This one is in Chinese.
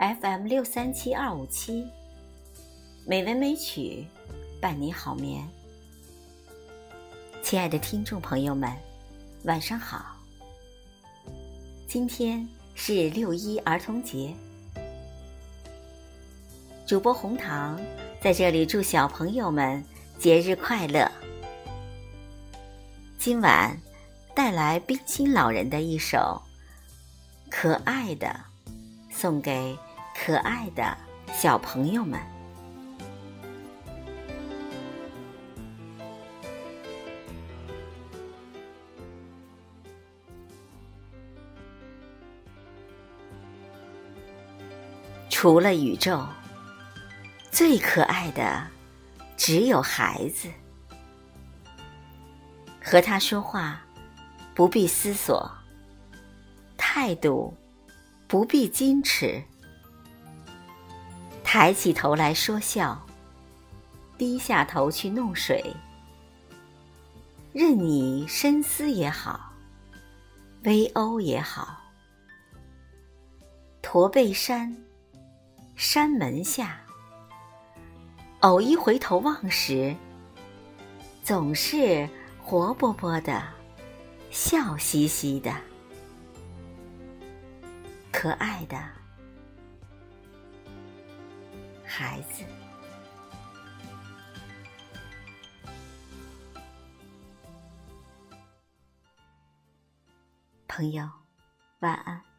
FM 六三七二五七，美文美曲伴你好眠。亲爱的听众朋友们，晚上好。今天是六一儿童节，主播红糖在这里祝小朋友们节日快乐。今晚带来冰心老人的一首《可爱的》，送给可爱的小朋友们。除了宇宙，最可爱的只有孩子。和他说话，不必思索；态度不必矜持。抬起头来说笑，低下头去弄水。任你深思也好，微欧也好。驼背山，山门下，偶一回头望时，总是。活泼泼的，笑嘻嘻的，可爱的孩子，朋友，晚安。